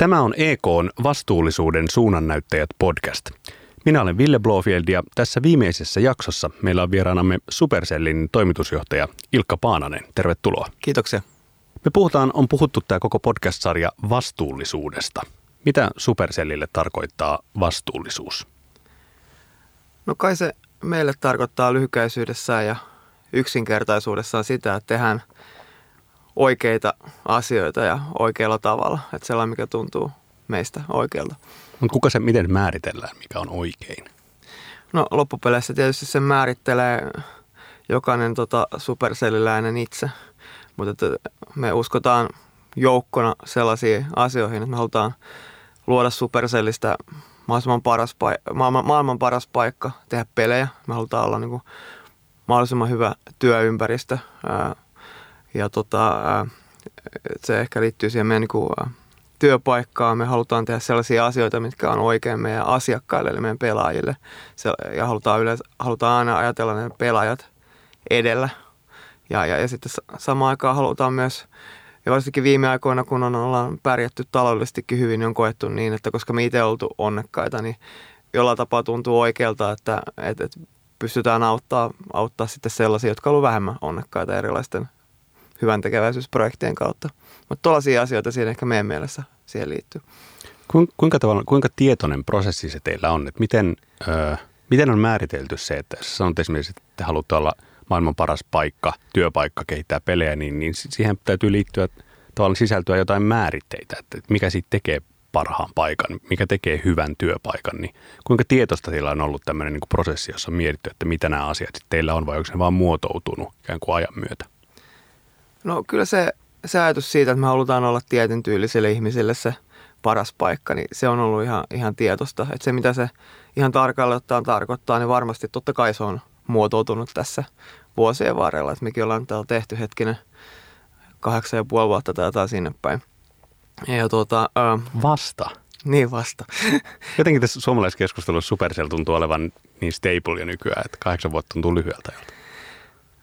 Tämä on EKn vastuullisuuden suunnannäyttäjät podcast. Minä olen Ville Blofield ja tässä viimeisessä jaksossa meillä on vieraanamme Supercellin toimitusjohtaja Ilkka Paananen. Tervetuloa. Kiitoksia. Me puhutaan, on puhuttu tämä koko podcast-sarja vastuullisuudesta. Mitä Supercellille tarkoittaa vastuullisuus? No kai se meille tarkoittaa lyhykäisyydessään ja yksinkertaisuudessaan sitä, että tehdään oikeita asioita ja oikealla tavalla. Että sellainen, mikä tuntuu meistä oikealta. Mutta kuka se miten määritellään, mikä on oikein? No loppupeleissä tietysti se määrittelee jokainen tota, supercelliläinen itse. Mutta me uskotaan joukkona sellaisiin asioihin, että me halutaan luoda supercellistä mahdollisimman paras, paik- maailman, maailman paras paikka tehdä pelejä. Me halutaan olla niin kuin, mahdollisimman hyvä työympäristö. Ää, ja tota, ää, se ehkä liittyy siihen meidän niin kuin, työpaikkaan. Me halutaan tehdä sellaisia asioita, mitkä on oikein meidän asiakkaille, eli meidän pelaajille. Ja halutaan, yleensä, halutaan aina ajatella ne pelaajat edellä. Ja, ja, ja sitten samaan aikaan halutaan myös, ja varsinkin viime aikoina, kun on, ollaan pärjätty taloudellisestikin hyvin, niin on koettu niin, että koska me itse oltu onnekkaita, niin jollain tapaa tuntuu oikealta, että, että, että pystytään auttaa, auttaa sitten sellaisia, jotka ovat vähemmän onnekkaita erilaisten hyvän tekeväisyysprojektien kautta. Mutta tuollaisia asioita siinä ehkä meidän mielessä siihen liittyy. Kuinka, tavalla, kuinka tietoinen prosessi se teillä on? Että miten, ö, miten on määritelty se, että sanot esimerkiksi, että te haluatte olla maailman paras paikka, työpaikka kehittää pelejä, niin, niin siihen täytyy liittyä tavallaan sisältöä jotain määritteitä, että mikä siitä tekee parhaan paikan, mikä tekee hyvän työpaikan, niin kuinka tietoista teillä on ollut tämmöinen niin prosessi, jossa on mietitty, että mitä nämä asiat teillä on, vai onko ne vaan muotoutunut ikään kuin ajan myötä? No kyllä se, se ajatus siitä, että me halutaan olla tietyn tyylisille ihmisille se paras paikka, niin se on ollut ihan, ihan tietoista. Että se, mitä se ihan tarkalleen ottaen tarkoittaa, niin varmasti totta kai se on muotoutunut tässä vuosien varrella. Että mekin ollaan täällä tehty hetkinen kahdeksan ja puoli vuotta tai jotain sinne päin. Ja tuota, äh, vasta? Niin vasta. Jotenkin tässä suomalaisessa keskustelussa Supercell tuntuu olevan niin stable ja nykyään, että kahdeksan vuotta tuntuu lyhyeltä jolta.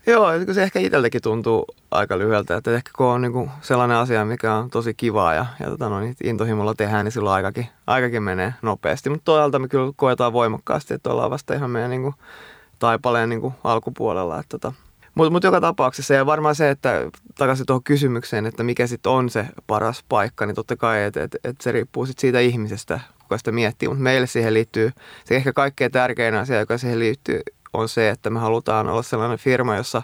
Joo, se ehkä itseltäkin tuntuu aika lyhyeltä, että ehkä kun on niin sellainen asia, mikä on tosi kivaa ja, ja tota, no, niin intohimolla tehdään, niin silloin aikakin, aikakin menee nopeasti. Mutta toisaalta me kyllä koetaan voimakkaasti, että ollaan vasta ihan meidän niin kuin, taipaleen niin kuin, alkupuolella. Että, tota. Mutta mut joka tapauksessa ja varmaan se, että takaisin tuohon kysymykseen, että mikä sitten on se paras paikka, niin totta kai, että et, et se riippuu sit siitä ihmisestä, kuka sitä miettii. Mutta meille siihen liittyy se ehkä kaikkein tärkein asia, joka siihen liittyy, on se, että me halutaan olla sellainen firma, jossa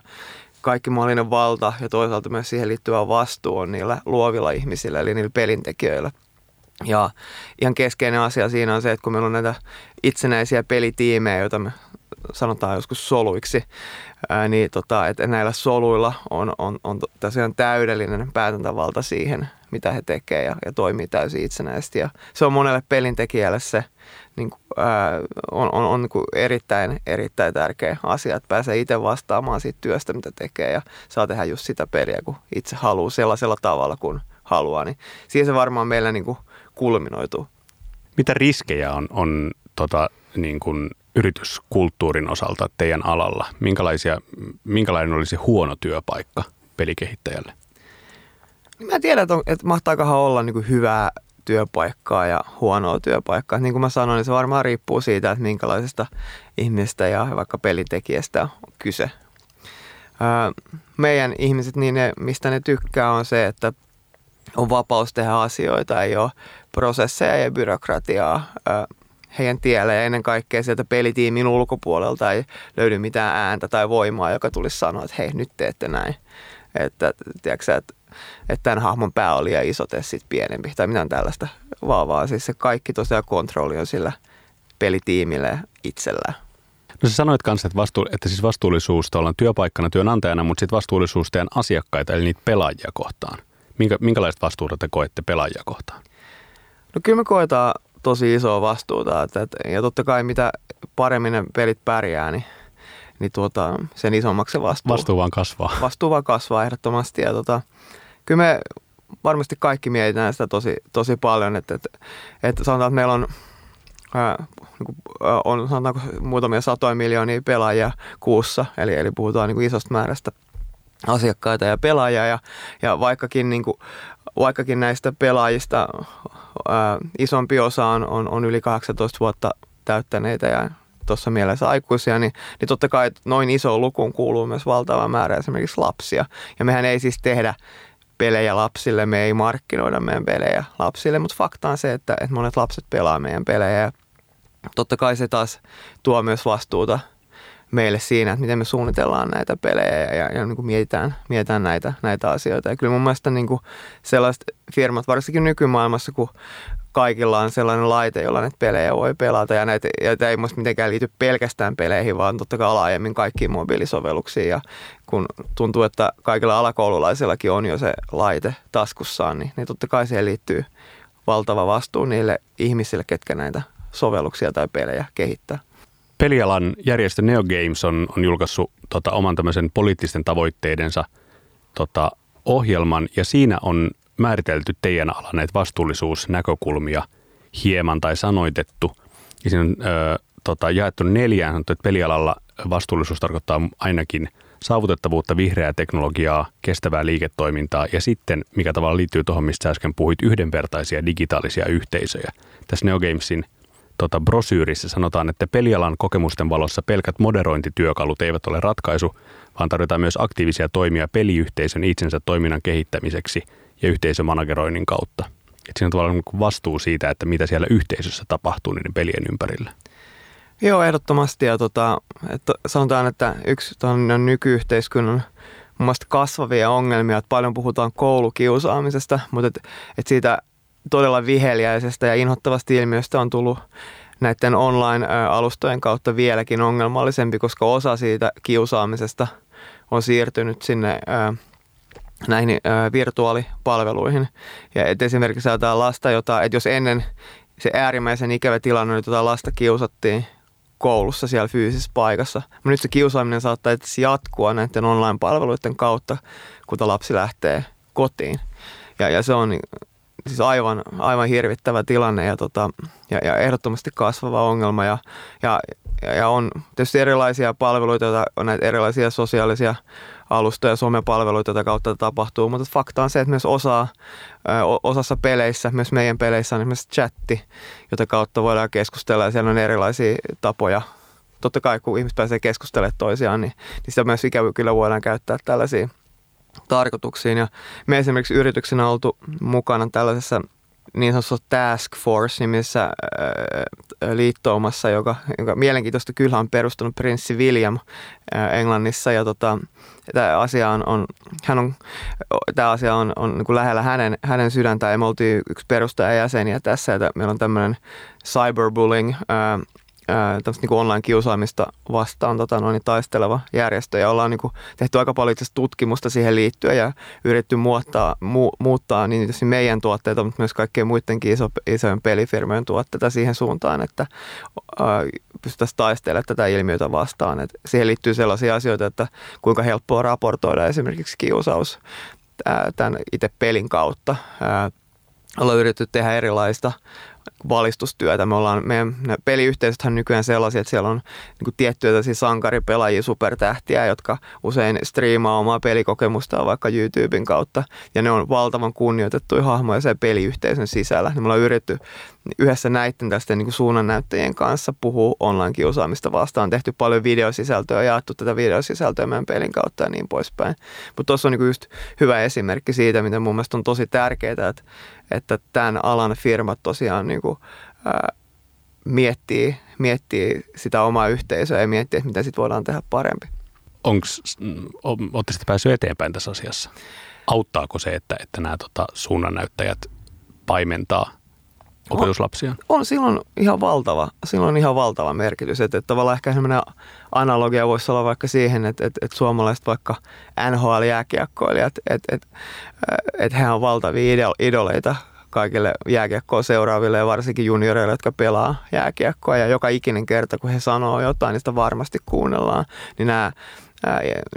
kaikki mahdollinen valta ja toisaalta myös siihen liittyvä vastuu on niillä luovilla ihmisillä, eli niillä pelintekijöillä. Ja ihan keskeinen asia siinä on se, että kun meillä on näitä itsenäisiä pelitiimejä, joita me sanotaan joskus soluiksi, niin tota, että näillä soluilla on, on, on tosiaan täydellinen päätäntävalta siihen, mitä he tekevät ja, ja toimii täysin itsenäisesti. Ja se on monelle pelintekijälle se niin kuin, ää, on, on, on niin kuin erittäin, erittäin tärkeä asia, että pääsee itse vastaamaan siitä työstä, mitä tekee ja saa tehdä just sitä peliä, kun itse haluaa sellaisella tavalla, kun haluaa. Niin siihen se varmaan meillä niin kuin kulminoituu. Mitä riskejä on, on tota, niin kuin yrityskulttuurin osalta teidän alalla? Minkälaisia, minkälainen olisi huono työpaikka pelikehittäjälle? Mä tiedän, että, että mahtaakahan olla niin kuin hyvää työpaikkaa ja huonoa työpaikkaa. Niin kuin mä sanoin, niin se varmaan riippuu siitä, että minkälaisesta ihmisestä ja vaikka pelitekijästä on kyse. meidän ihmiset, niin ne, mistä ne tykkää, on se, että on vapaus tehdä asioita, ei ole prosesseja ja byrokratiaa heidän tielle ja ennen kaikkea sieltä pelitiimin ulkopuolelta ei löydy mitään ääntä tai voimaa, joka tulisi sanoa, että hei, nyt teette näin. Että, tiedätkö, että että tämän hahmon pää oli liian iso, sitten pienempi tai mitään tällaista, vaan, vaan siis se kaikki tosiaan kontrolli on sillä pelitiimillä itsellään. No sä sanoit kanssa, että, vastu, että siis vastuullisuus ollaan työpaikkana työnantajana, mutta sitten vastuullisuus teidän asiakkaita, eli niitä pelaajia kohtaan. Minkä, minkälaista vastuuta te koette pelaajia kohtaan? No kyllä me koetaan tosi isoa vastuuta. Että, että, ja totta kai mitä paremmin ne pelit pärjää, niin, niin tuota, sen isommaksi se vastuu. Vastuu vaan kasvaa. Vastuu vaan kasvaa ehdottomasti. Ja tota, kyllä me varmasti kaikki mietitään sitä tosi, tosi paljon, että, että, että sanotaan, että meillä on ää, niin on sanotaanko muutamia satoja miljoonia pelaajia kuussa, eli, eli puhutaan niin kuin isosta määrästä asiakkaita ja pelaajia ja, ja vaikkakin, niin kuin, vaikkakin näistä pelaajista ää, isompi osa on, on, on yli 18 vuotta täyttäneitä ja tuossa mielessä aikuisia, niin, niin totta kai noin iso lukuun kuuluu myös valtava määrä esimerkiksi lapsia. Ja mehän ei siis tehdä pelejä lapsille, me ei markkinoida meidän pelejä lapsille, mutta fakta on se, että, että monet lapset pelaa meidän pelejä totta kai se taas tuo myös vastuuta meille siinä, että miten me suunnitellaan näitä pelejä ja, ja, ja niin kuin mietitään, mietitään näitä, näitä asioita. Ja kyllä mun mielestä niin kuin sellaiset firmat, varsinkin nykymaailmassa, kun kaikilla on sellainen laite, jolla näitä pelejä voi pelata. Ja näitä, ja tämä ei muista mitenkään liity pelkästään peleihin, vaan totta kai laajemmin kaikkiin mobiilisovelluksiin. Ja kun tuntuu, että kaikilla alakoululaisillakin on jo se laite taskussaan, niin, niin totta kai siihen liittyy valtava vastuu niille ihmisille, ketkä näitä sovelluksia tai pelejä kehittää. Pelialan järjestö Neo Games on, on julkaissut tota, oman tämmöisen poliittisten tavoitteidensa tota, ohjelman, ja siinä on määritelty teidän ala näitä vastuullisuusnäkökulmia hieman tai sanoitettu. Ja siinä on ö, tota, jaettu neljään, sanottu, että pelialalla vastuullisuus tarkoittaa ainakin saavutettavuutta, vihreää teknologiaa, kestävää liiketoimintaa ja sitten, mikä tavalla liittyy tuohon, mistä äsken puhuit, yhdenvertaisia digitaalisia yhteisöjä. Tässä Neogamesin tota, brosyyrissä sanotaan, että pelialan kokemusten valossa pelkät moderointityökalut eivät ole ratkaisu, vaan tarvitaan myös aktiivisia toimia peliyhteisön itsensä toiminnan kehittämiseksi ja yhteisömanageroinnin kautta. Et siinä on tavallaan niin vastuu siitä, että mitä siellä yhteisössä tapahtuu niiden pelien ympärillä. Joo, ehdottomasti. Ja tota, että sanotaan, että yksi nykyyhteiskunnan mun mielestä kasvavia ongelmia, että paljon puhutaan koulukiusaamisesta, mutta että, että siitä todella viheliäisestä ja inhottavasta ilmiöstä on tullut näiden online-alustojen kautta vieläkin ongelmallisempi, koska osa siitä kiusaamisesta on siirtynyt sinne näihin virtuaalipalveluihin. Ja et esimerkiksi ajatellaan lasta, jota, että jos ennen se äärimmäisen ikävä tilanne, että tota lasta kiusattiin koulussa siellä fyysisessä paikassa. Mutta nyt se kiusaaminen saattaa jatkua näiden online-palveluiden kautta, kun lapsi lähtee kotiin. Ja, ja se on siis aivan, aivan hirvittävä tilanne ja, tota, ja, ja ehdottomasti kasvava ongelma. Ja, ja, ja on tietysti erilaisia palveluita, joita on näitä erilaisia sosiaalisia alustoja, somepalveluita, joita kautta tapahtuu, mutta fakta on se, että myös osa, osassa peleissä, myös meidän peleissä on esimerkiksi chatti, jota kautta voidaan keskustella ja siellä on erilaisia tapoja totta kai kun ihmiset pääsee keskustelemaan toisiaan, niin, niin sitä myös ikävä kyllä voidaan käyttää tällaisiin tarkoituksiin. Ja me esimerkiksi yrityksenä oltu mukana tällaisessa niin sanotussa Task Force-nimisessä äh, liittoumassa, joka, joka mielenkiintoista kyllä on perustunut prinssi William äh, Englannissa. Ja tota, tämä asia on, on, hän on, tämä asia on, on niin kuin lähellä hänen, hänen sydäntä ja me oltiin yksi perustajajäseniä tässä. Ja meillä on tämmöinen cyberbullying äh, niin online-kiusaamista vastaan tota, noin, taisteleva järjestö ja ollaan niin kuin, tehty aika paljon tutkimusta siihen liittyen ja yritetty muuttaa, mu, muuttaa niin meidän tuotteita, mutta myös kaikkien muidenkin iso, isojen pelifirmojen tuotteita siihen suuntaan, että ää, pystyttäisiin taistelemaan tätä ilmiötä vastaan. Et siihen liittyy sellaisia asioita, että kuinka helppoa raportoida esimerkiksi kiusaus ää, tämän itse pelin kautta. Ää, ollaan yritetty tehdä erilaista valistustyötä. Me ollaan, meidän peliyhteisöthän nykyään sellaisia, että siellä on niin kuin tiettyjä sankaripelaajia, supertähtiä, jotka usein striimaa omaa pelikokemustaan vaikka YouTuben kautta. Ja ne on valtavan kunnioitettuja hahmoja sen peliyhteisön sisällä. Niin me ollaan yritetty yhdessä näiden tästä niin suunnannäyttäjien kanssa puhua online-kiusaamista vastaan. On tehty paljon videosisältöä, jaettu tätä videosisältöä meidän pelin kautta ja niin poispäin. Mutta tuossa on niin kuin just hyvä esimerkki siitä, miten mun mielestä on tosi tärkeää, että, että tämän alan firmat tosiaan niin kuin, ää, miettii, miettii sitä omaa yhteisöä ja miettii, että mitä sitten voidaan tehdä parempi. Onko, sitten päässyt eteenpäin tässä asiassa? Auttaako se, että, että nämä tota, suunnannäyttäjät paimentaa opetuslapsia? On, on silloin ihan valtava, silloin ihan valtava merkitys. Että, että tavallaan ehkä sellainen analogia voisi olla vaikka siihen, että, että, että suomalaiset vaikka NHL-jääkiekkoilijat, että, että, että he on valtavia idoleita kaikille jääkiekkoa seuraaville ja varsinkin junioreille, jotka pelaa jääkiekkoa. Ja joka ikinen kerta, kun he sanoo jotain, sitä varmasti kuunnellaan. Niin nämä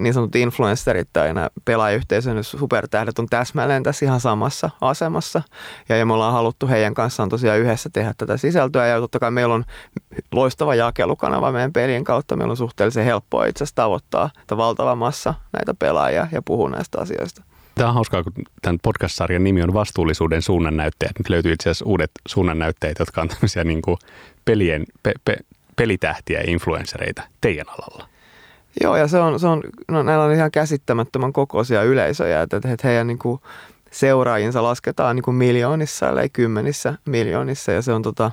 niin sanotut influencerit tai nämä pelaajayhteisön supertähdet on täsmälleen tässä ihan samassa asemassa. Ja, ja me ollaan haluttu heidän kanssaan tosiaan yhdessä tehdä tätä sisältöä. Ja totta kai meillä on loistava jakelukanava meidän pelien kautta. Meillä on suhteellisen helppoa itse asiassa tavoittaa valtava massa näitä pelaajia ja puhua näistä asioista. Tämä on hauskaa, kun tämän podcast-sarjan nimi on Vastuullisuuden suunnannäyttäjät. Nyt löytyy itse asiassa uudet suunnannäyttäjät, jotka on tämmöisiä niin kuin pelien, pe, pe, pelitähtiä ja influenssereita teidän alalla. Joo, ja se on, se on no, näillä on ihan käsittämättömän kokoisia yleisöjä, että, että heidän niin kuin, seuraajinsa lasketaan niin kuin miljoonissa, ellei kymmenissä miljoonissa, ja se on tota,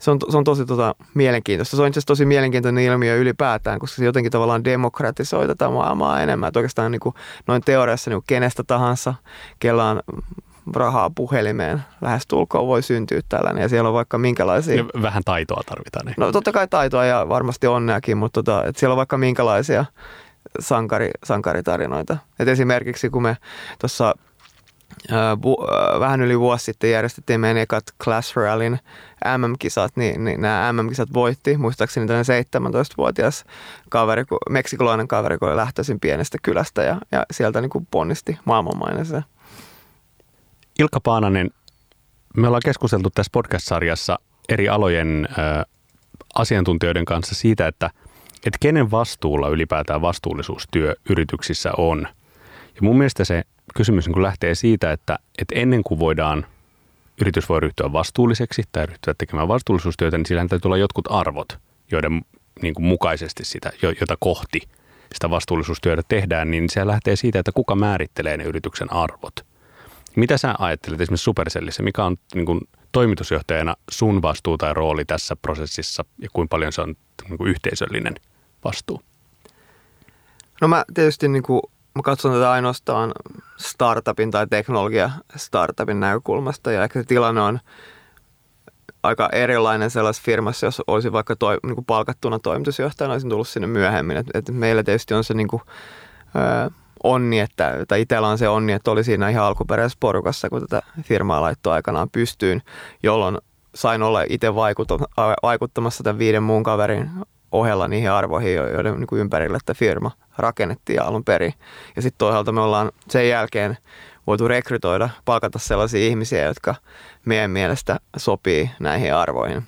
se on, se on tosi tota, mielenkiintoista. Se on itse tosi mielenkiintoinen ilmiö ylipäätään, koska se jotenkin tavallaan demokratisoi tätä maailmaa enemmän. Että oikeastaan niin kuin, noin teoriassa niin kuin kenestä tahansa, kella on rahaa puhelimeen lähestulkoon voi syntyä tällainen ja siellä on vaikka minkälaisia... Ja vähän taitoa tarvitaan. Niin. No totta kai taitoa ja varmasti onneakin, mutta tota, että siellä on vaikka minkälaisia sankari, sankaritarinoita. Et esimerkiksi kun me tuossa vähän yli vuosi sitten järjestettiin meidän ekat Clash Royalin MM-kisat, niin, niin nämä MM-kisat voitti. Muistaakseni tämmöinen 17-vuotias kaveri, meksikolainen kaveri, kun oli lähtöisin pienestä kylästä ja, ja sieltä niin kuin ponnisti maailmanmaineeseen. Ilkka Paananen, me ollaan keskusteltu tässä podcast-sarjassa eri alojen ö, asiantuntijoiden kanssa siitä, että, että kenen vastuulla ylipäätään vastuullisuustyö yrityksissä on. Ja mun mielestä se kysymys niin lähtee siitä, että, että ennen kuin voidaan, yritys voi ryhtyä vastuulliseksi tai ryhtyä tekemään vastuullisuustyötä, niin sillä täytyy olla jotkut arvot, joiden niin kuin mukaisesti sitä, jota kohti sitä vastuullisuustyötä tehdään, niin se lähtee siitä, että kuka määrittelee ne yrityksen arvot. Mitä sä ajattelet esimerkiksi Supercellissä? Mikä on niin kuin, toimitusjohtajana sun vastuu tai rooli tässä prosessissa ja kuinka paljon se on niin kuin, yhteisöllinen vastuu? No mä tietysti niin kuin mä katson tätä ainoastaan startupin tai teknologia startupin näkökulmasta ja ehkä se tilanne on aika erilainen sellaisessa firmassa, jos olisi vaikka toi, niin kuin palkattuna toimitusjohtajana, olisin tullut sinne myöhemmin. Et, et meillä tietysti on se niin kuin, ö, onni, että, tai itsellä on se onni, että oli siinä ihan alkuperäisessä porukassa, kun tätä firmaa laittoi aikanaan pystyyn, jolloin sain olla itse vaikuttamassa tämän viiden muun kaverin ohella niihin arvoihin, joiden niin kuin ympärille tämä firma rakennettiin alun perin. Ja sitten toisaalta me ollaan sen jälkeen voitu rekrytoida, palkata sellaisia ihmisiä, jotka meidän mielestä sopii näihin arvoihin.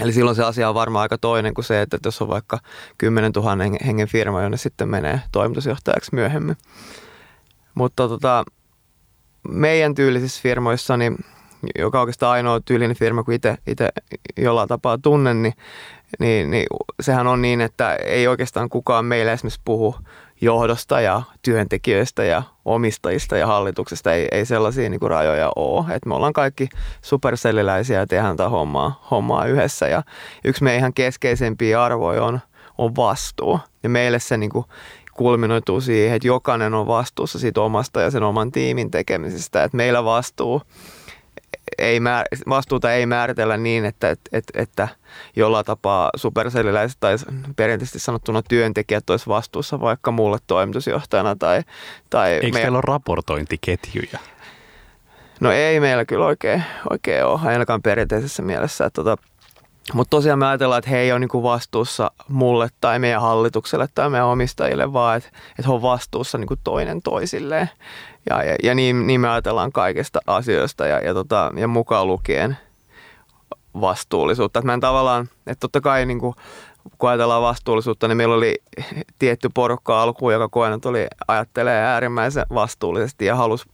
Eli silloin se asia on varmaan aika toinen kuin se, että jos on vaikka 10 000 hengen firma, jonne sitten menee toimitusjohtajaksi myöhemmin. Mutta tota, meidän tyylisissä firmoissa, niin joka on oikeastaan ainoa tyylinen firma, kun itse jollain tapaa tunnen, niin niin, niin sehän on niin, että ei oikeastaan kukaan meille esimerkiksi puhu johdosta ja työntekijöistä ja omistajista ja hallituksesta. Ei, ei sellaisia niin kuin rajoja ole. Et me ollaan kaikki superselliläisiä ja tehdään tätä hommaa, hommaa yhdessä. Ja yksi meidän ihan keskeisempiä arvoja on, on vastuu. Ja meille se niin kuin kulminoituu siihen, että jokainen on vastuussa siitä omasta ja sen oman tiimin tekemisestä. Että meillä vastuu ei määr, vastuuta ei määritellä niin, että, että, että, että jollain tapaa supercelliläiset tai perinteisesti sanottuna työntekijät olisi vastuussa vaikka muulle toimitusjohtajana. Tai, tai Eikö meidän... teillä ole raportointiketjuja? No ei meillä kyllä oikein, oikein ole, ainakaan perinteisessä mielessä. Että tota, mutta tosiaan me ajatellaan, että he ei ole niinku vastuussa mulle tai meidän hallitukselle tai meidän omistajille, vaan että, että he on vastuussa niinku toinen toisilleen. Ja, ja, ja niin, niin me ajatellaan kaikista asioista ja, ja, tota, ja mukaan lukien vastuullisuutta. Että mä en tavallaan, että totta kai niin kuin, kun ajatellaan vastuullisuutta, niin meillä oli tietty porukka alkuun, joka koen, oli ajattelee äärimmäisen vastuullisesti ja halusi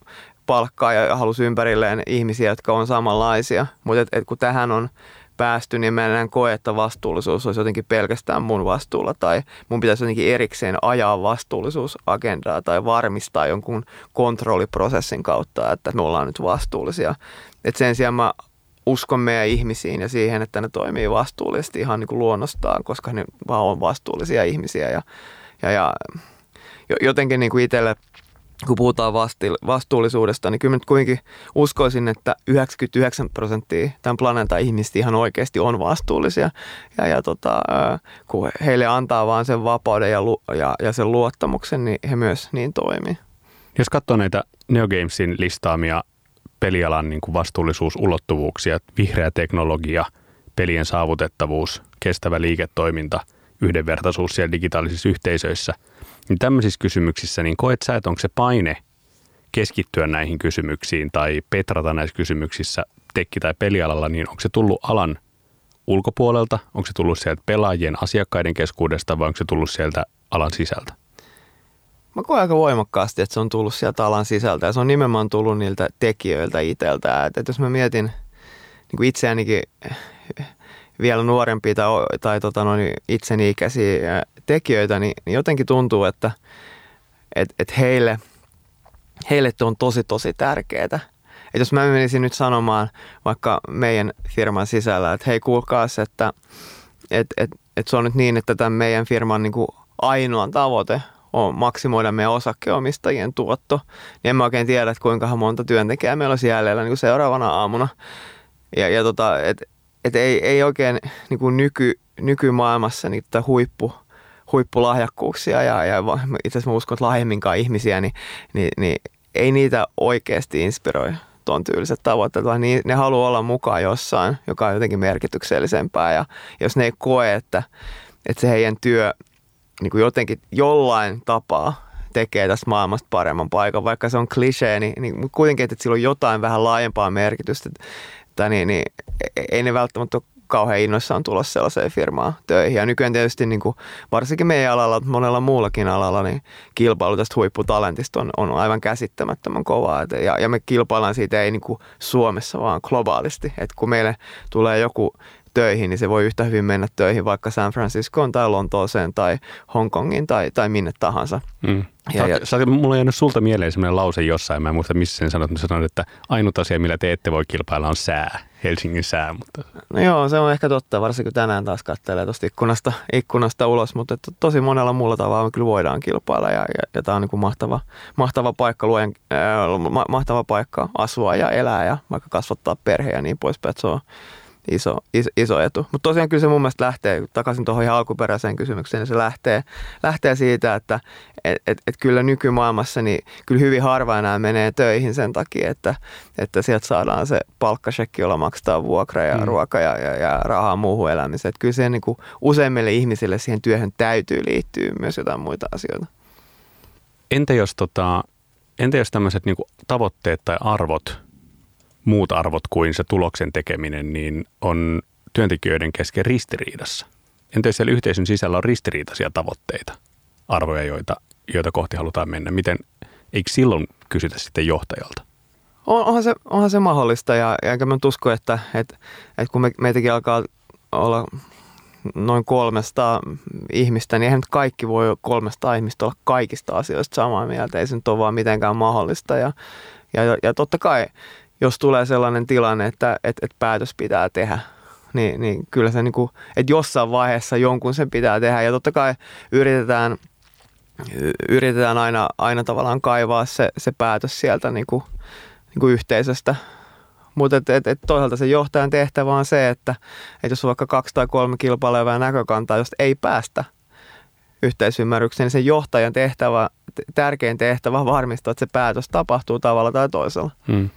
palkkaa ja halusi ympärilleen ihmisiä, jotka on samanlaisia. Mutta et, et kun tähän on päästy, niin mä en koe, että vastuullisuus olisi jotenkin pelkästään mun vastuulla tai mun pitäisi jotenkin erikseen ajaa vastuullisuusagendaa tai varmistaa jonkun kontrolliprosessin kautta, että me ollaan nyt vastuullisia. Et sen sijaan mä uskon meidän ihmisiin ja siihen, että ne toimii vastuullisesti ihan niin kuin luonnostaan, koska ne vaan on vastuullisia ihmisiä ja, ja, ja jotenkin niin kuin itselle – kun puhutaan vastuullisuudesta, niin kyllä nyt kuitenkin uskoisin, että 99 prosenttia tämän planeetan ihmistä ihan oikeasti on vastuullisia. Ja, ja tota, kun heille antaa vaan sen vapauden ja, ja, ja sen luottamuksen, niin he myös niin toimii. Jos katsoo näitä Neogamesin listaamia pelialan niin kuin vastuullisuusulottuvuuksia, vihreä teknologia, pelien saavutettavuus, kestävä liiketoiminta, yhdenvertaisuus siellä digitaalisissa yhteisöissä – niin tämmöisissä kysymyksissä, niin koet sä, että onko se paine keskittyä näihin kysymyksiin tai petrata näissä kysymyksissä tekki- tai pelialalla, niin onko se tullut alan ulkopuolelta, onko se tullut sieltä pelaajien asiakkaiden keskuudesta vai onko se tullut sieltä alan sisältä? mä koen aika voimakkaasti, että se on tullut sieltä alan sisältä ja se on nimenomaan tullut niiltä tekijöiltä itseltä. Että, että jos mä mietin niin kuin itseänikin vielä nuorempia tai, tai tota noin, itseni ikäisiä tekijöitä, niin, niin jotenkin tuntuu, että et, et heille, heille on tosi tosi tärkeää. Et jos mä menisin nyt sanomaan vaikka meidän firman sisällä, että hei kuulkaas, että et, et, et se on nyt niin, että tämän meidän firman niin kuin ainoa tavoite on maksimoida meidän osakkeomistajien tuotto, niin en mä oikein tiedä, että kuinka monta työntekijää meillä olisi jäljellä niin kuin seuraavana aamuna. Ja, ja tota, et, et ei, ei oikein niin kuin nyky, nykymaailmassa niitä huippu, huippulahjakkuuksia ja, ja itse asiassa mä uskon, että lahjemminkaan ihmisiä, niin, niin, niin ei niitä oikeasti inspiroi tuon tyyliset tavoitteet, vaan niin, ne haluaa olla mukaan jossain, joka on jotenkin merkityksellisempää. Ja jos ne ei koe, että, että se heidän työ niin kuin jotenkin jollain tapaa tekee tästä maailmasta paremman paikan, vaikka se on klisee, niin, niin kuitenkin, että sillä on jotain vähän laajempaa merkitystä, tai niin, niin ei ne välttämättä ole kauhean innoissaan tulla sellaiseen firmaan töihin. Ja nykyään tietysti niin kuin, varsinkin meidän alalla, monella muullakin alalla, niin kilpailu tästä huipputalentista on, on aivan käsittämättömän kovaa. Et, ja, ja me kilpaillaan siitä ei niin kuin Suomessa, vaan globaalisti. Et kun meille tulee joku töihin, niin se voi yhtä hyvin mennä töihin vaikka San Franciscoon tai Lontooseen tai Hongkongin tai, tai minne tahansa. Mm. Ja, ja, sä, mulla on jäänyt sulta mieleen sellainen lause jossain, mä en muista missä sen sanot, mutta sanoit, että ainut asia, millä te ette voi kilpailla on sää, Helsingin sää. Mutta... No joo, se on ehkä totta, varsinkin kun tänään taas katselee tuosta ikkunasta, ikkunasta ulos, mutta että tosi monella muulla tavalla me kyllä voidaan kilpailla ja, ja, ja tämä on niin mahtava, mahtava paikka luojen, äh, mahtava paikka asua ja elää ja vaikka kasvattaa perhe ja niin poispäin, että se on, iso, iso, iso etu. Mutta tosiaan kyllä se mun mielestä lähtee, takaisin tuohon ihan alkuperäiseen kysymykseen, niin se lähtee, lähtee siitä, että et, et, et kyllä nykymaailmassa niin kyllä hyvin harva enää menee töihin sen takia, että, että sieltä saadaan se palkkasekki, jolla maksetaan vuokra ja mm. ruoka ja, ja, ja rahaa muuhun elämiseen. Että kyllä se niin kuin useimmille ihmisille siihen työhön täytyy liittyä myös jotain muita asioita. Entä jos, tota, entä jos tämmöiset niin tavoitteet tai arvot – muut arvot kuin se tuloksen tekeminen, niin on työntekijöiden kesken ristiriidassa. Entä siellä yhteisön sisällä on ristiriitaisia tavoitteita, arvoja, joita, joita kohti halutaan mennä? Miten, eikö silloin kysytä sitten johtajalta? On, onhan, se, onhan se mahdollista ja, ja enkä mä usko, että, että, että kun me, meitäkin alkaa olla noin 300 ihmistä, niin eihän nyt kaikki voi 300 ihmistä olla kaikista asioista samaa mieltä. Ei se nyt ole vaan mitenkään mahdollista. Ja, ja, ja totta kai jos tulee sellainen tilanne, että, että, että päätös pitää tehdä, niin, niin kyllä se niin kuin, että jossain vaiheessa jonkun sen pitää tehdä. Ja totta kai yritetään, yritetään aina, aina tavallaan kaivaa se, se päätös sieltä niin kuin, niin kuin yhteisöstä. Mutta et, et, et toisaalta se johtajan tehtävä on se, että et jos on vaikka kaksi tai kolme kilpailevaa näkökantaa, josta ei päästä yhteisymmärrykseen, niin sen johtajan tehtävä, tärkein tehtävä on varmistaa, että se päätös tapahtuu tavalla tai toisella. Hmm.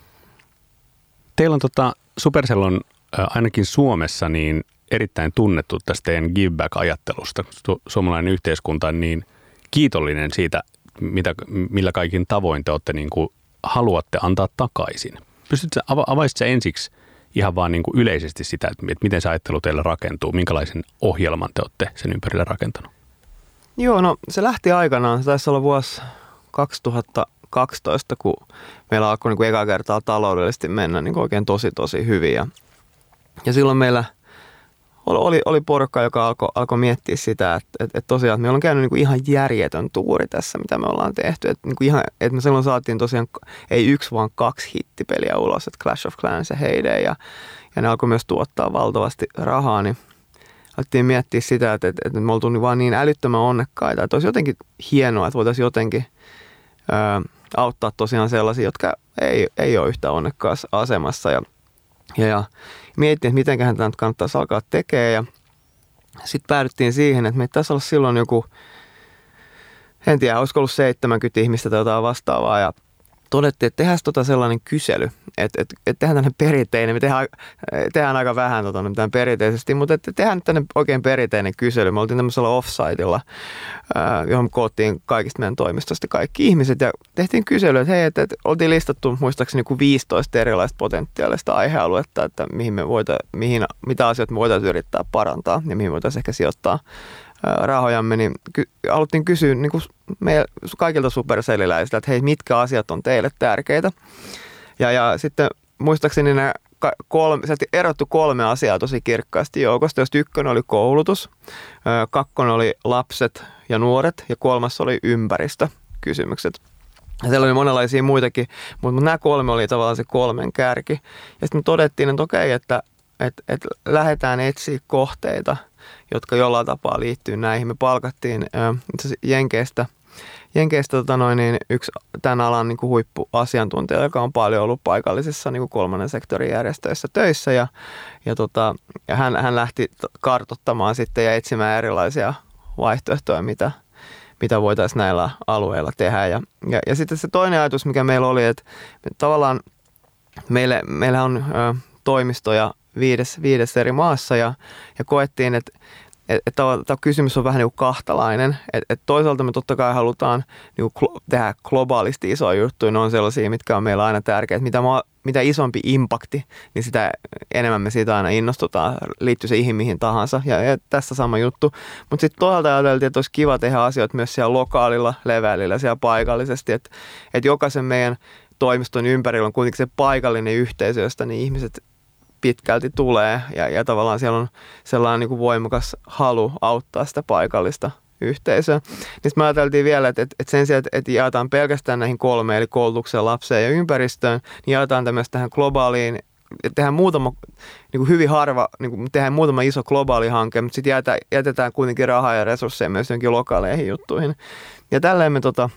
Teillä on tota, Supercell on ainakin Suomessa niin erittäin tunnettu tästä teidän give back-ajattelusta. Su- suomalainen yhteiskunta on niin kiitollinen siitä, mitä, millä kaikin tavoin te olette niin kuin, haluatte antaa takaisin. Pystytkö ava- avaisitko ensiksi ihan vaan niin kuin yleisesti sitä, että miten se ajattelu teillä rakentuu, minkälaisen ohjelman te olette sen ympärille rakentanut? Joo, no se lähti aikanaan, se taisi olla vuosi 2000, 2012, kun meillä alkoi niin kuin eka kertaa taloudellisesti mennä niin kuin oikein tosi tosi hyvin. Ja, ja silloin meillä oli, oli porukka, joka alkoi, alkoi miettiä sitä, että, että, että tosiaan että meillä on käynyt niin kuin ihan järjetön tuuri tässä, mitä me ollaan tehty. Että, niin kuin ihan, että me silloin saatiin tosiaan ei yksi, vaan kaksi hittipeliä ulos, että Clash of Clans ja Heyday, ja, ja ne alkoi myös tuottaa valtavasti rahaa, niin alettiin miettiä sitä, että, että, että me oltiin vaan niin älyttömän onnekkaita, että olisi jotenkin hienoa, että voitaisiin jotenkin ö, auttaa tosiaan sellaisia, jotka ei, ei ole yhtä onnekkaassa asemassa. Ja, ja, ja mietittiin, että mitenköhän tämä nyt kannattaisi alkaa tekemään. Ja sitten päädyttiin siihen, että meitä tässä olla silloin joku, en tiedä, olisiko ollut 70 ihmistä tai jotain vastaavaa. Ja todettiin, että tehdään tota sellainen kysely, että, että, että tehdään tämmöinen perinteinen, me tehdään, tehdään aika vähän tota, mitään perinteisesti, mutta että tehdään tämmöinen oikein perinteinen kysely. Me oltiin tämmöisellä offsiteilla, johon koottiin kaikista meidän toimistosta kaikki ihmiset ja tehtiin kysely, että hei, että, että oltiin listattu muistaakseni kuin 15 erilaista potentiaalista aihealuetta, että mihin me voita, mihin, mitä asioita me voitaisiin yrittää parantaa ja mihin voitaisiin ehkä sijoittaa rahojamme, niin ky- haluttiin kysyä niin kuin meidän, kaikilta supercelliläisiltä, että hei, mitkä asiat on teille tärkeitä. Ja, ja sitten muistaakseni nämä kolme, sieltä erottu kolme asiaa tosi kirkkaasti joukosta, josta ykkönen oli koulutus, kakkonen oli lapset ja nuoret ja kolmas oli ympäristökysymykset. Ja siellä oli monenlaisia muitakin, mutta nämä kolme oli tavallaan se kolmen kärki. Ja sitten me todettiin, että okei, että, että, että lähdetään etsiä kohteita, jotka jollain tapaa liittyy näihin. Me palkattiin itse Jenkeistä, Jenkeistä tota noin, niin yksi tämän alan niin kuin huippuasiantuntija, joka on paljon ollut paikallisissa niin kuin kolmannen sektorin järjestöissä töissä. Ja, ja, tota, ja hän, hän lähti kartottamaan sitten ja etsimään erilaisia vaihtoehtoja, mitä, mitä voitaisiin näillä alueilla tehdä. Ja, ja, ja sitten se toinen ajatus, mikä meillä oli, että tavallaan meille, meillä on ö, toimistoja viides, viides eri maassa ja, ja koettiin, että että et, tämä kysymys on vähän niin kuin kahtalainen. Et, et toisaalta me totta kai halutaan niin kuin tehdä globaalisti isoja juttuja. Ne on sellaisia, mitkä on meillä aina tärkeitä. Mitä, mitä isompi impakti, niin sitä enemmän me siitä aina innostutaan. Liittyy se ihan mihin tahansa. Ja, ja tässä sama juttu. Mutta sitten toisaalta ajateltiin, että olisi kiva tehdä asioita myös siellä lokaalilla levelillä, siellä paikallisesti. Että et jokaisen meidän toimiston ympärillä on kuitenkin se paikallinen yhteisö, josta ne ihmiset pitkälti tulee ja, ja tavallaan siellä on sellainen niin kuin voimakas halu auttaa sitä paikallista yhteisöä. Niin me ajateltiin vielä, että, että sen sijaan, että jaetaan pelkästään näihin kolmeen, eli koulutukseen, lapseen ja ympäristöön, niin jaetaan tämmöistä tähän globaaliin tehdään muutama, niin kuin hyvin harva, niin kuin tehdään muutama iso globaali hanke, mutta sitten jätetään, jätetään kuitenkin rahaa ja resursseja myös jonkin lokaaleihin juttuihin. Ja tälleen me tota,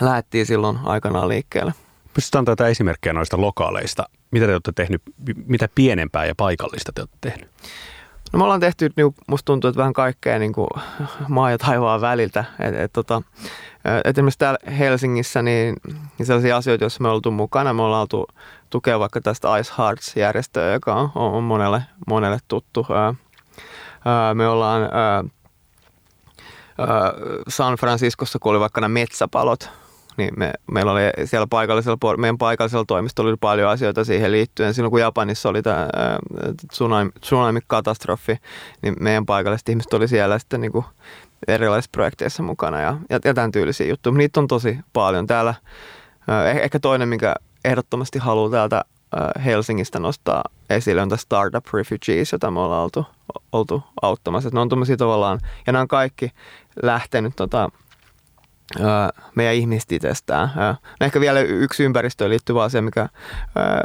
lähdettiin silloin aikanaan liikkeelle. Pystytään antaa esimerkkejä noista lokaaleista mitä te olette tehnyt, mitä pienempää ja paikallista te olette tehnyt? No me ollaan tehty, niin musta tuntuu, että vähän kaikkea niin kuin maa ja taivaan väliltä. Et, et, tota, et esimerkiksi täällä Helsingissä niin, niin sellaisia asioita, joissa me oltu mukana. Me ollaan oltu tukea vaikka tästä Ice Hearts-järjestöä, joka on, on monelle, monelle tuttu. me ollaan San Franciscossa, kun oli vaikka nämä metsäpalot, niin me, meillä oli siellä paikallisella, meidän paikallisella toimistolla oli paljon asioita siihen liittyen. Silloin kun Japanissa oli tämä tsunami, tsunami-katastrofi, niin meidän paikalliset ihmiset oli siellä sitten niin kuin erilaisissa projekteissa mukana ja, ja, ja tämän tyylisiä juttuja. Niitä on tosi paljon täällä. Eh, ehkä toinen, minkä ehdottomasti haluaa täältä Helsingistä nostaa esille on tämä Startup Refugees, jota me ollaan oltu, oltu auttamassa. ne on tavallaan, ja nämä on kaikki lähtenyt tota, meidän ihmiset itsestään. No ehkä vielä yksi ympäristöön liittyvä asia, mikä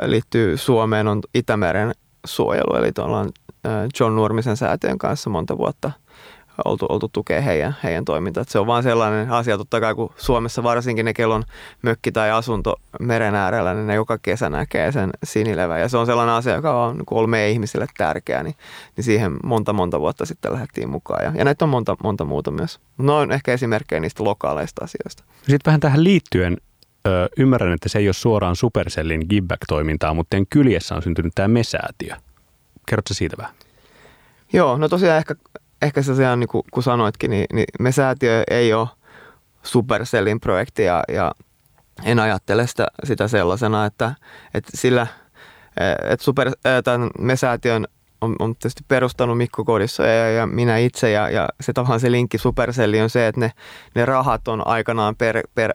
liittyy Suomeen, on Itämeren suojelu. Eli ollaan John Nurmisen säätiön kanssa monta vuotta oltu, oltu tukea heidän, heidän toimintaa. Se on vaan sellainen asia, totta kai kun Suomessa varsinkin ne, kellon mökki tai asunto meren äärellä, niin ne joka kesä näkee sen sinilevä. Ja se on sellainen asia, joka on ollut meidän ihmisille tärkeä, niin, niin siihen monta monta vuotta sitten lähdettiin mukaan. Ja, ja näitä on monta, monta muuta myös. No on ehkä esimerkkejä niistä lokaaleista asioista. Sitten vähän tähän liittyen, ö, ymmärrän, että se ei ole suoraan Supercellin Giveback-toimintaa, mutta teidän kyljessä on syntynyt tämä mesäätiö. Kerrotko siitä vähän? Joo, no tosiaan ehkä ehkä se on, niin kuin, kun sanoitkin, niin, niin me säätiö ei ole Supercellin projekti ja, ja en ajattele sitä, sitä sellaisena, että, että sillä, että super, tämän me säätiön on, on tietysti perustanut Mikko Kodissa ja, ja minä itse ja, ja se tavallaan se linkki Supercelliin on se, että ne, ne rahat on aikanaan per, per,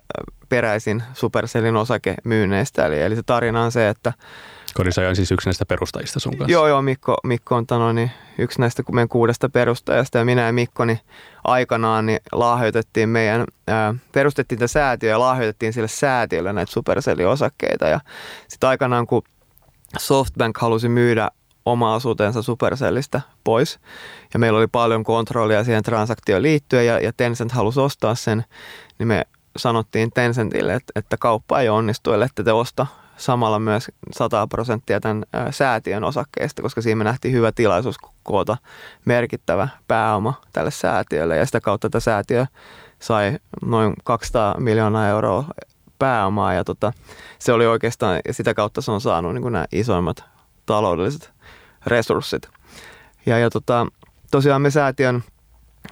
peräisin Supercellin osakemyynneistä. Eli, eli se tarina on se, että Kodissa on siis yksi näistä perustajista sun kanssa. Joo, joo, Mikko, Mikko on tano, niin yksi näistä meidän kuudesta perustajasta ja minä ja Mikko niin aikanaan niin lahjoitettiin meidän, ää, perustettiin tätä säätiö ja lahjoitettiin sille säätiölle näitä Supercellin-osakkeita ja sitten aikanaan kun Softbank halusi myydä oma osuutensa Supercellistä pois. Ja meillä oli paljon kontrollia siihen transaktioon liittyen ja, ja Tencent halusi ostaa sen, niin me sanottiin Tencentille, että, että kauppa ei onnistu, ellei te osta samalla myös 100 prosenttia tämän säätiön osakkeista, koska siinä me nähtiin hyvä tilaisuus koota merkittävä pääoma tälle säätiölle ja sitä kautta tätä säätiö sai noin 200 miljoonaa euroa pääomaa ja tota, se oli oikeastaan, ja sitä kautta se on saanut niin nämä isoimmat taloudelliset resurssit. Ja, ja tota, tosiaan me säätiön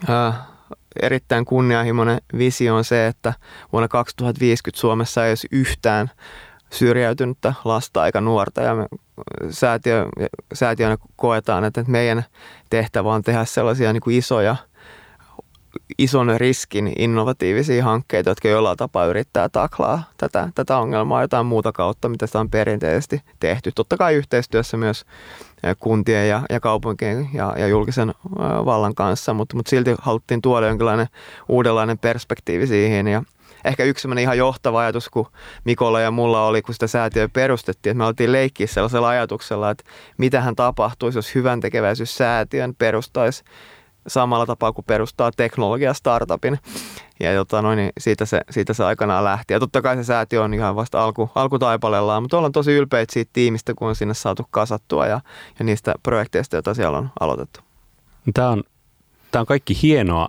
ää, erittäin kunnianhimoinen visio on se, että vuonna 2050 Suomessa ei olisi yhtään syrjäytynyttä lasta eikä nuorta ja me säätiö, säätiönä koetaan, että meidän tehtävä on tehdä sellaisia niin kuin isoja ison riskin innovatiivisia hankkeita, jotka jollain tapaa yrittää taklaa tätä, tätä ongelmaa jotain muuta kautta, mitä sitä on perinteisesti tehty. Totta kai yhteistyössä myös kuntien ja, ja kaupunkien ja, ja julkisen vallan kanssa, mutta, mutta silti haluttiin tuoda jonkinlainen uudenlainen perspektiivi siihen ja ehkä yksi ihan johtava ajatus, kun Mikolla ja mulla oli, kun sitä säätiöä perustettiin, että me oltiin leikkiä sellaisella ajatuksella, että mitä hän tapahtuisi, jos hyvän tekeväisyyssäätiön perustaisi samalla tapaa kuin perustaa teknologia startupin. Ja jota noin, niin siitä, se, siitä se aikanaan lähti. Ja totta kai se säätiö on ihan vasta alku, alkutaipalellaan, mutta ollaan tosi ylpeitä siitä tiimistä, kun on sinne saatu kasattua ja, ja niistä projekteista, joita siellä on aloitettu. Tämä on, tämä on kaikki hienoa,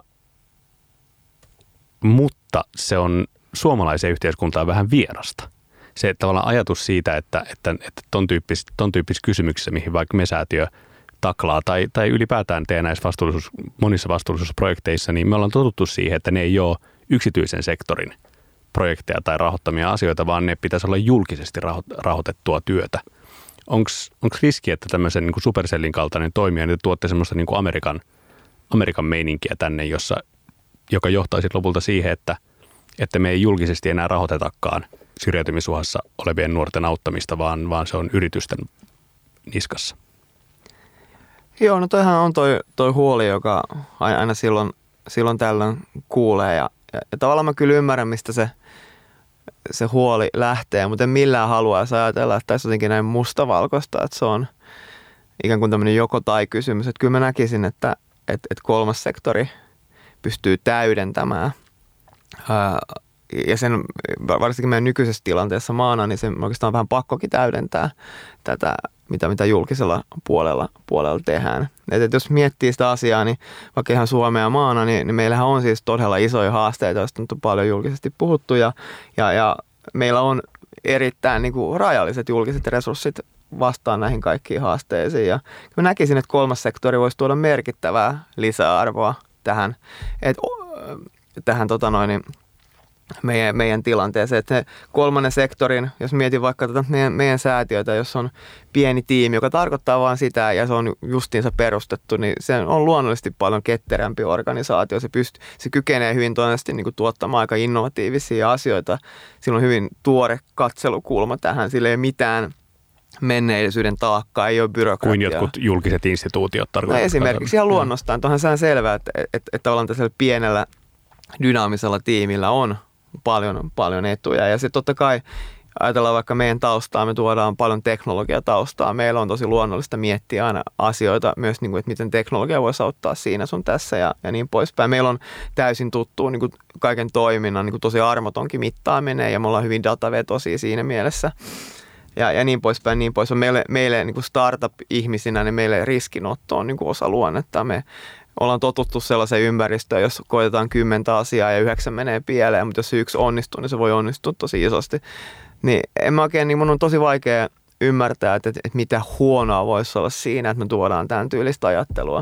mutta se on suomalaiseen yhteiskuntaan vähän vierasta. Se tavallaan ajatus siitä, että, että, että ton, tyyppis, ton tyyppisissä kysymyksissä, mihin vaikka me säätiö taklaa tai, tai ylipäätään tee näissä vastuullisuus, monissa vastuullisuusprojekteissa, niin me ollaan totuttu siihen, että ne ei ole yksityisen sektorin projekteja tai rahoittamia asioita, vaan ne pitäisi olla julkisesti rahoitettua työtä. Onko riski, että tämmöisen niin Supercellin kaltainen toimija, niin tuotte semmoista niin kuin Amerikan, Amerikan meininkiä tänne, jossa, joka johtaisi lopulta siihen, että, että me ei julkisesti enää rahoitetakaan syrjäytymisuhassa olevien nuorten auttamista, vaan, vaan se on yritysten niskassa? Joo, no toihan on toi, toi huoli, joka aina silloin, silloin tällöin kuulee ja, ja, ja tavallaan mä kyllä ymmärrän, mistä se, se huoli lähtee, mutta en millään haluaisi ajatella, että tässä jotenkin näin mustavalkoista, että se on ikään kuin tämmöinen joko tai kysymys. Että kyllä mä näkisin, että, että, että kolmas sektori pystyy täydentämään ää, ja sen varsinkin meidän nykyisessä tilanteessa maana, niin se oikeastaan on vähän pakkokin täydentää tätä mitä, mitä julkisella puolella, puolella tehdään. Et, et jos miettii sitä asiaa, niin vaikka ihan Suomea maana, niin, niin meillähän on siis todella isoja haasteita, joista on paljon julkisesti puhuttu ja, ja, ja meillä on erittäin niin kuin rajalliset julkiset resurssit vastaan näihin kaikkiin haasteisiin. Ja mä näkisin, että kolmas sektori voisi tuoda merkittävää lisäarvoa tähän, et, tähän tota noin, niin meidän, meidän tilanteeseen. Että kolmannen sektorin, jos mietin vaikka tätä meidän, meidän säätiötä, jos on pieni tiimi, joka tarkoittaa vain sitä, ja se on justiinsa perustettu, niin se on luonnollisesti paljon ketterämpi organisaatio. Se, pystyy, se kykenee hyvin todennäköisesti niin kuin tuottamaan aika innovatiivisia asioita. Sillä on hyvin tuore katselukulma tähän. Sillä ei mitään menneisyyden taakkaa, ei ole byrokratiaa. Kuin jotkut julkiset instituutiot tarkoittavat. No esimerkiksi ihan luonnostaan. Onhan se selvää, että, että, että, ollaan tässä pienellä dynaamisella tiimillä on paljon, paljon etuja. Ja sitten totta kai ajatellaan vaikka meidän taustaa, me tuodaan paljon teknologiataustaa. Meillä on tosi luonnollista miettiä aina asioita myös, niin kuin, että miten teknologia voisi auttaa siinä sun tässä ja, ja niin poispäin. Meillä on täysin tuttu niin kuin kaiken toiminnan niin kuin tosi armotonkin mittaaminen ja me ollaan hyvin datavetosia siinä mielessä. Ja, ja niin poispäin, niin pois. Meille, meille niin kuin startup-ihmisinä, niin meille riskinotto on niin kuin osa luonnetta. Me, ollaan totuttu sellaiseen ympäristöön, jos koetetaan kymmentä asiaa ja yhdeksän menee pieleen, mutta jos yksi onnistuu, niin se voi onnistua tosi isosti. Niin en mä oikein, niin mun on tosi vaikea ymmärtää, että, että, että mitä huonoa voisi olla siinä, että me tuodaan tämän tyylistä ajattelua.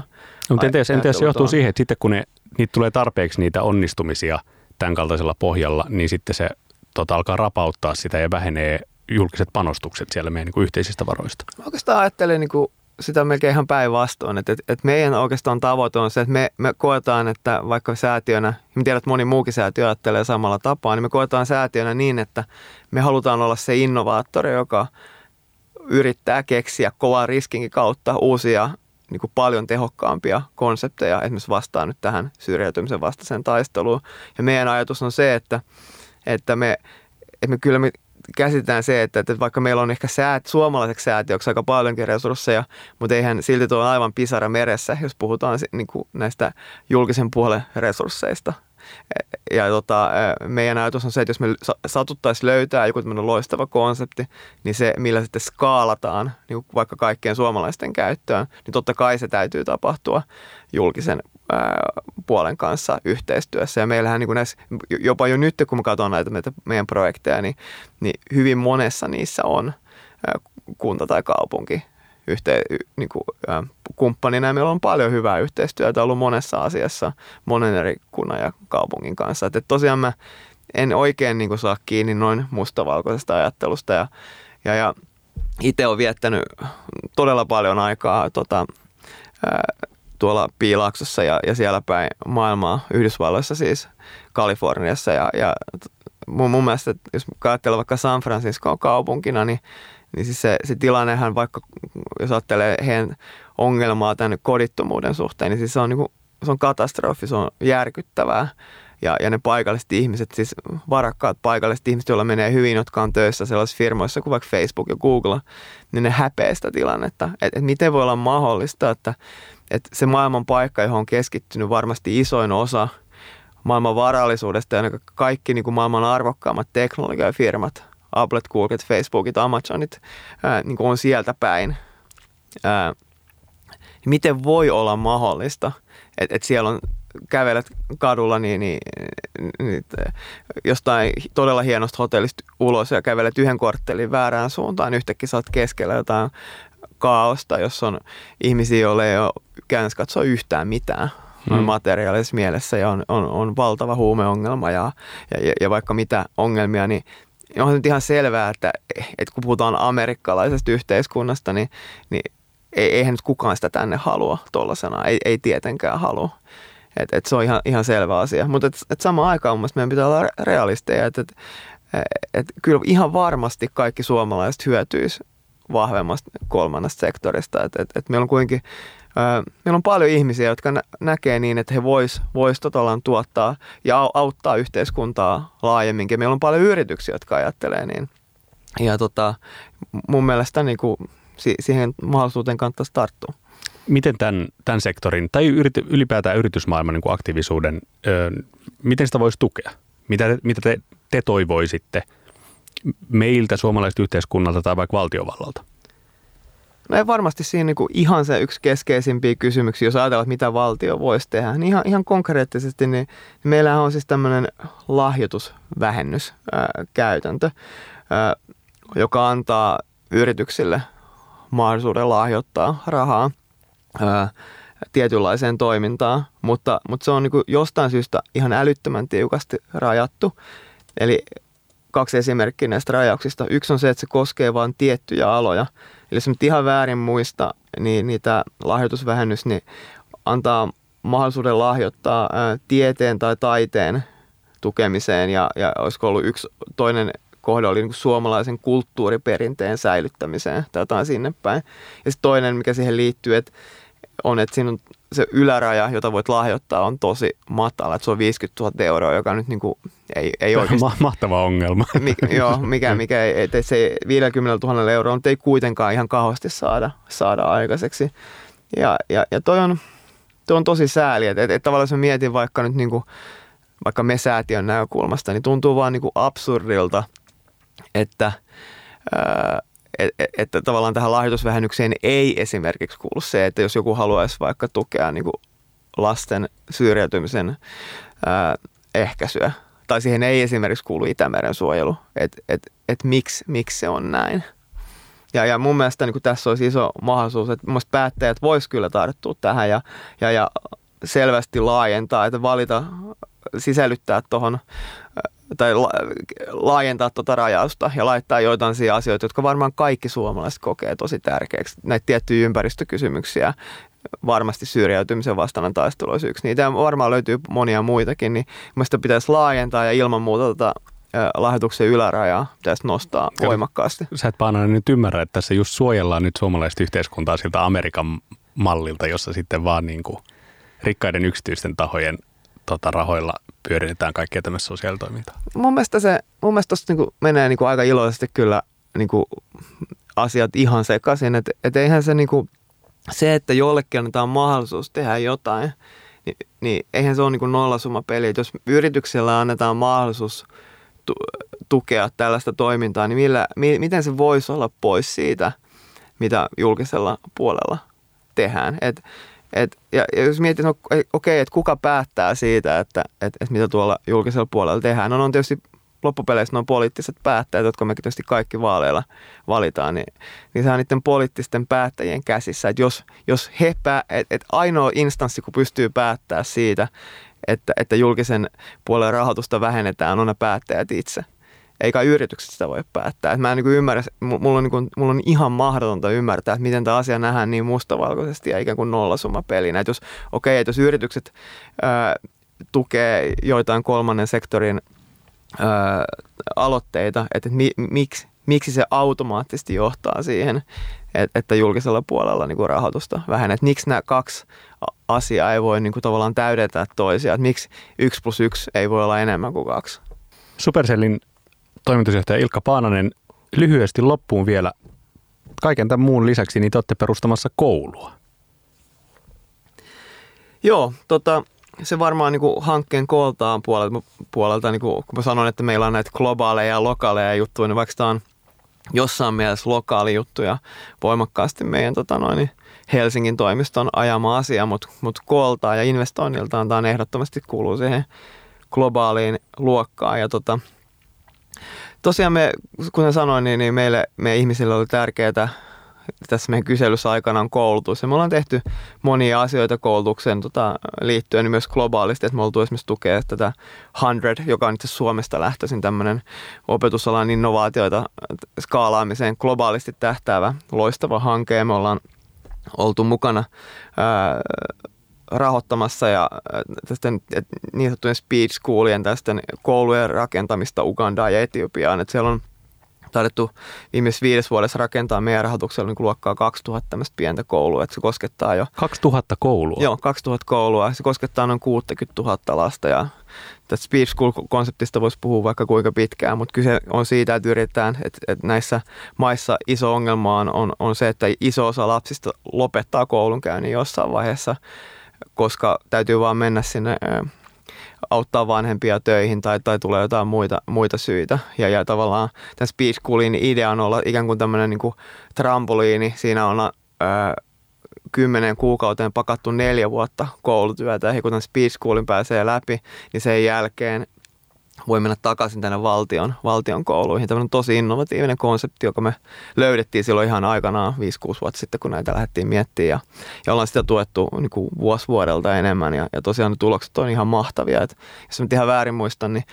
No, mutta entäs, entäs se johtuu siihen, että sitten kun ne, niitä tulee tarpeeksi niitä onnistumisia tämän kaltaisella pohjalla, niin sitten se tota, alkaa rapauttaa sitä ja vähenee julkiset panostukset siellä meidän niin kuin yhteisistä varoista. Mä oikeastaan ajattelen niin kuin sitä melkein ihan päinvastoin. Että, että, meidän oikeastaan tavoite on se, että me, me koetaan, että vaikka säätiönä, mä tiedän, että moni muukin säätiö ajattelee samalla tapaa, niin me koetaan säätiönä niin, että me halutaan olla se innovaattori, joka yrittää keksiä kovan riskinkin kautta uusia niin kuin paljon tehokkaampia konsepteja, esimerkiksi vastaan nyt tähän syrjäytymisen vastaiseen taisteluun. Ja meidän ajatus on se, että, että me, että me kyllä me käsitetään se, että, että vaikka meillä on ehkä säät, suomalaiseksi säätiöksi aika paljonkin resursseja, mutta eihän silti tuo aivan pisara meressä, jos puhutaan niin kuin näistä julkisen puolen resursseista. Ja tota, meidän ajatus on se, että jos me satuttaisiin löytää joku tämmöinen loistava konsepti, niin se, millä sitten skaalataan niin vaikka kaikkien suomalaisten käyttöön, niin totta kai se täytyy tapahtua julkisen puolen kanssa yhteistyössä. Ja meillähän niin kuin näissä, jopa jo nyt, kun mä katson näitä meidän projekteja, niin, niin hyvin monessa niissä on kunta tai kaupunki yhteen, niin kuin, kumppanina. Ja meillä on paljon hyvää yhteistyötä ollut monessa asiassa monen eri kunnan ja kaupungin kanssa. Että tosiaan mä en oikein niin kuin, saa kiinni noin mustavalkoisesta ajattelusta. Ja, ja, ja itse olen viettänyt todella paljon aikaa tota, tuolla Piilaaksossa ja, ja siellä päin maailmaa, Yhdysvalloissa siis, Kaliforniassa. Ja, ja mun, mun mielestä, jos ajattelee vaikka San Francisco kaupunkina, niin, niin siis se, se tilannehan vaikka, jos ajattelee heidän ongelmaa tämän kodittomuuden suhteen, niin siis se on, niin kuin, se on katastrofi, se on järkyttävää. Ja, ja ne paikalliset ihmiset, siis varakkaat paikalliset ihmiset, joilla menee hyvin, jotka on töissä sellaisissa firmoissa kuin vaikka Facebook ja Google, niin ne häpeää sitä tilannetta. Että et miten voi olla mahdollista, että et se maailman paikka, johon on keskittynyt varmasti isoin osa maailman varallisuudesta ja kaikki niin kuin maailman arvokkaammat teknologiafirmat, Applet, Googlet, Facebookit, Amazonit, ää, niin kuin on sieltä päin. Ää, miten voi olla mahdollista, että et siellä on kävelet kadulla niin, niin, niin, jostain todella hienosta hotellista ulos ja kävelet yhden korttelin väärään suuntaan, yhtäkkiä sä oot keskellä jotain kaaosta, jos on ihmisiä, joille ei ole käytännössä katsoa yhtään mitään hmm. materiaalisessa mielessä ja on, on, on valtava huumeongelma ja, ja, ja vaikka mitä ongelmia, niin on nyt ihan selvää, että, että kun puhutaan amerikkalaisesta yhteiskunnasta, niin, niin eihän nyt kukaan sitä tänne halua tuollaisena, ei, ei tietenkään halua. Et, et se on ihan, ihan selvä asia. Mutta et, et samaan aikaan mun meidän pitää olla realisteja, että et, et kyllä ihan varmasti kaikki suomalaiset hyötyisi vahvemmasta kolmannesta sektorista. Et, et, et meillä on kuitenkin Meillä on paljon ihmisiä, jotka nä- näkee niin, että he vois, vois totalan tuottaa ja auttaa yhteiskuntaa laajemminkin. Meillä on paljon yrityksiä, jotka ajattelee niin. Ja tota, mun mielestä niin kuin, siihen mahdollisuuteen kannattaisi tarttua miten tämän, tämän sektorin tai yrity, ylipäätään yritysmaailman niin kuin aktiivisuuden, ö, miten sitä voisi tukea? Mitä, mitä te, te toivoisitte meiltä, suomalaiset yhteiskunnalta tai vaikka valtiovallalta? No ei varmasti siinä niin kuin ihan se yksi keskeisimpiä kysymyksiä, jos ajatellaan, että mitä valtio voisi tehdä. Niin ihan, ihan konkreettisesti, niin, niin meillähän on siis tämmöinen lahjoitusvähennyskäytäntö, joka antaa yrityksille mahdollisuuden lahjoittaa rahaa – ää, tietynlaiseen toimintaan, mutta, mutta se on niin jostain syystä ihan älyttömän tiukasti rajattu. Eli kaksi esimerkkiä näistä rajauksista. Yksi on se, että se koskee vain tiettyjä aloja. Eli jos nyt ihan väärin muista, niin, niin tämä lahjoitusvähennys niin antaa mahdollisuuden lahjoittaa tieteen tai taiteen tukemiseen ja, ja olisiko ollut yksi toinen kohde oli niin suomalaisen kulttuuriperinteen säilyttämiseen tai jotain sinne päin. Ja sitten toinen, mikä siihen liittyy, että on, että siinä on se yläraja, jota voit lahjoittaa, on tosi matala. Että se on 50 000 euroa, joka nyt niin kuin ei, ei oikeasti... Mahtava ongelma. Mi, joo, mikä, mikä ei, että se 50 000 euroa ei kuitenkaan ihan kauheasti saada, saada aikaiseksi. Ja, ja, ja toi, on, toi on tosi sääli, että, että, että tavallaan jos mä mietin vaikka nyt niin kuin, vaikka me säätiön näkökulmasta, niin tuntuu vaan niin kuin absurdilta, että ää, että, tavallaan tähän lahjoitusvähennykseen ei esimerkiksi kuulu se, että jos joku haluaisi vaikka tukea niin kuin lasten syrjäytymisen ää, ehkäisyä, tai siihen ei esimerkiksi kuulu Itämeren suojelu, että et, et miksi, miksi se on näin. Ja, ja mun mielestä niin tässä olisi iso mahdollisuus, että mun päättäjät vois kyllä tarttua tähän ja, ja, ja selvästi laajentaa, että valita, sisällyttää tuohon tai la, laajentaa tuota rajausta ja laittaa joitain asioita, jotka varmaan kaikki suomalaiset kokee tosi tärkeäksi. Näitä tiettyjä ympäristökysymyksiä, varmasti syrjäytymisen vastainen taistelu olisi yksi niitä. Ja varmaan löytyy monia muitakin, niin mielestäni pitäisi laajentaa ja ilman muuta tota, lahjoituksen ylärajaa pitäisi nostaa Kyllä. voimakkaasti. Sä et Paananen nyt ymmärrä, että tässä just suojellaan nyt suomalaista yhteiskuntaa siltä Amerikan mallilta, jossa sitten vaan niin kuin rikkaiden yksityisten tahojen tota, rahoilla pyöritetään kaikkea tämmöistä sosiaalitoimintaa? Mun mielestä se, mun mielestä tosta niinku menee niinku aika iloisesti kyllä niinku asiat ihan sekaisin, että et eihän se niinku, se, että jollekin annetaan mahdollisuus tehdä jotain, niin, niin eihän se ole niinku nollasumma peli. Jos yrityksellä annetaan mahdollisuus tu- tukea tällaista toimintaa, niin millä, mi- miten se voisi olla pois siitä, mitä julkisella puolella tehdään. Et, et, ja, ja jos mietit, no, okei, okay, että kuka päättää siitä, että et, et mitä tuolla julkisella puolella tehdään. No on tietysti loppupeleissä nuo poliittiset päättäjät, jotka me tietysti kaikki vaaleilla valitaan, niin, niin se on niiden poliittisten päättäjien käsissä. Että jos, jos he pää, et, et ainoa instanssi, kun pystyy päättää siitä, että, että julkisen puolen rahoitusta vähennetään, on ne päättäjät itse. Eikä yritykset sitä voi päättää. Et mä en niin kuin ymmärrä, mulla on, niin kuin, mulla on ihan mahdotonta ymmärtää, että miten tämä asia nähdään niin mustavalkoisesti ja ikään kuin pelinä. Että jos, okei, okay, että jos yritykset ää, tukee joitain kolmannen sektorin ää, aloitteita, että mi, miksi, miksi se automaattisesti johtaa siihen, että julkisella puolella niin kuin rahoitusta vähenee. Että miksi nämä kaksi asiaa ei voi niin kuin tavallaan täydentää toisiaan. Miksi yksi plus yksi ei voi olla enemmän kuin kaksi. Supercellin toimitusjohtaja Ilkka Paananen, lyhyesti loppuun vielä. Kaiken tämän muun lisäksi niin te olette perustamassa koulua. Joo, tota, se varmaan niin kuin hankkeen kooltaan puolelta, puolelta niin kuin, kun mä sanon, että meillä on näitä globaaleja ja lokaaleja juttuja, niin vaikka tämä on jossain mielessä lokaali juttuja voimakkaasti meidän tota noin, Helsingin toimiston ajama asia, mutta mut kooltaan ja investoinniltaan tämä ehdottomasti kuuluu siihen globaaliin luokkaan. Ja tota, tosiaan me, kuten sanoin, niin, niin meille, me ihmisille oli tärkeää tässä meidän kyselyssä aikana on koulutus. Ja me ollaan tehty monia asioita koulutuksen tota, liittyen myös globaalisti, että me oltu esimerkiksi tukea tätä 100, joka on itse Suomesta lähtöisin tämmöinen opetusalan innovaatioita skaalaamiseen globaalisti tähtäävä loistava hanke. Ja me ollaan oltu mukana ää, rahoittamassa ja tästä niin sanottujen speech schoolien tästä koulujen rakentamista Ugandaan ja Etiopiaan. Että siellä on taidettu viimeisessä viides vuodessa rakentaa meidän rahoituksella niin luokkaa 2000 tämmöistä pientä koulua, että se koskettaa jo... 2000 koulua? Joo, 2000 koulua. Se koskettaa noin 60 000 lasta ja tästä Speech School-konseptista voisi puhua vaikka kuinka pitkään, mutta kyse on siitä, että yritetään, että, että näissä maissa iso ongelma on, on, on se, että iso osa lapsista lopettaa koulunkäynnin jossain vaiheessa, koska täytyy vaan mennä sinne auttaa vanhempia töihin tai, tai tulee jotain muita, muita syitä. Ja, ja tavallaan tämän Speed Schoolin idea on olla ikään kuin tämmöinen niin kuin trampoliini. Siinä on kymmenen kuukauteen pakattu neljä vuotta koulutyötä ja kun tämän Speed Schoolin pääsee läpi, niin sen jälkeen voi mennä takaisin tänne valtion, valtion kouluihin. Tämä on tosi innovatiivinen konsepti, joka me löydettiin silloin ihan aikanaan 5-6 vuotta sitten, kun näitä lähdettiin miettimään. Ja, ja ollaan sitä tuettu niin kuin vuosi vuodelta enemmän ja, ja tosiaan ne tulokset on ihan mahtavia. Et jos mä ihan väärin muistan, niin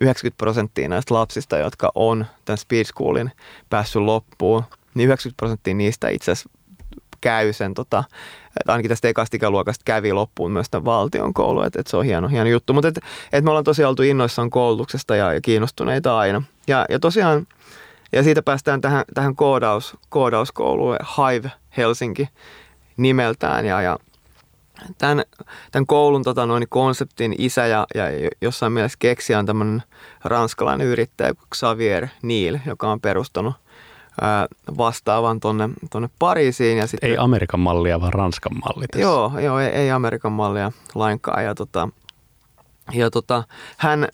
90 prosenttia näistä lapsista, jotka on tämän Speed Schoolin päässyt loppuun, niin 90 prosenttia niistä itse asiassa käy sen, tota, ainakin tästä ekasta ikäluokasta kävi loppuun myös tämän valtion koulu, että, että se on hieno, hieno juttu. Mutta että, että me ollaan tosiaan oltu innoissaan koulutuksesta ja, ja kiinnostuneita aina. Ja, ja tosiaan, ja siitä päästään tähän, tähän koodaus, koodauskouluun, Hive Helsinki nimeltään. Ja, ja tämän, tämän koulun tota, noin, konseptin isä ja, ja jossain mielessä keksijä on tämmöinen ranskalainen yrittäjä Xavier Neil, joka on perustanut vastaavan tonne, tonne Pariisiin. Ja sitten, ei Amerikan mallia, vaan Ranskan malli tässä. Joo, joo ei, ei Amerikan mallia lainkaan. Ja, tota, ja tota, hän,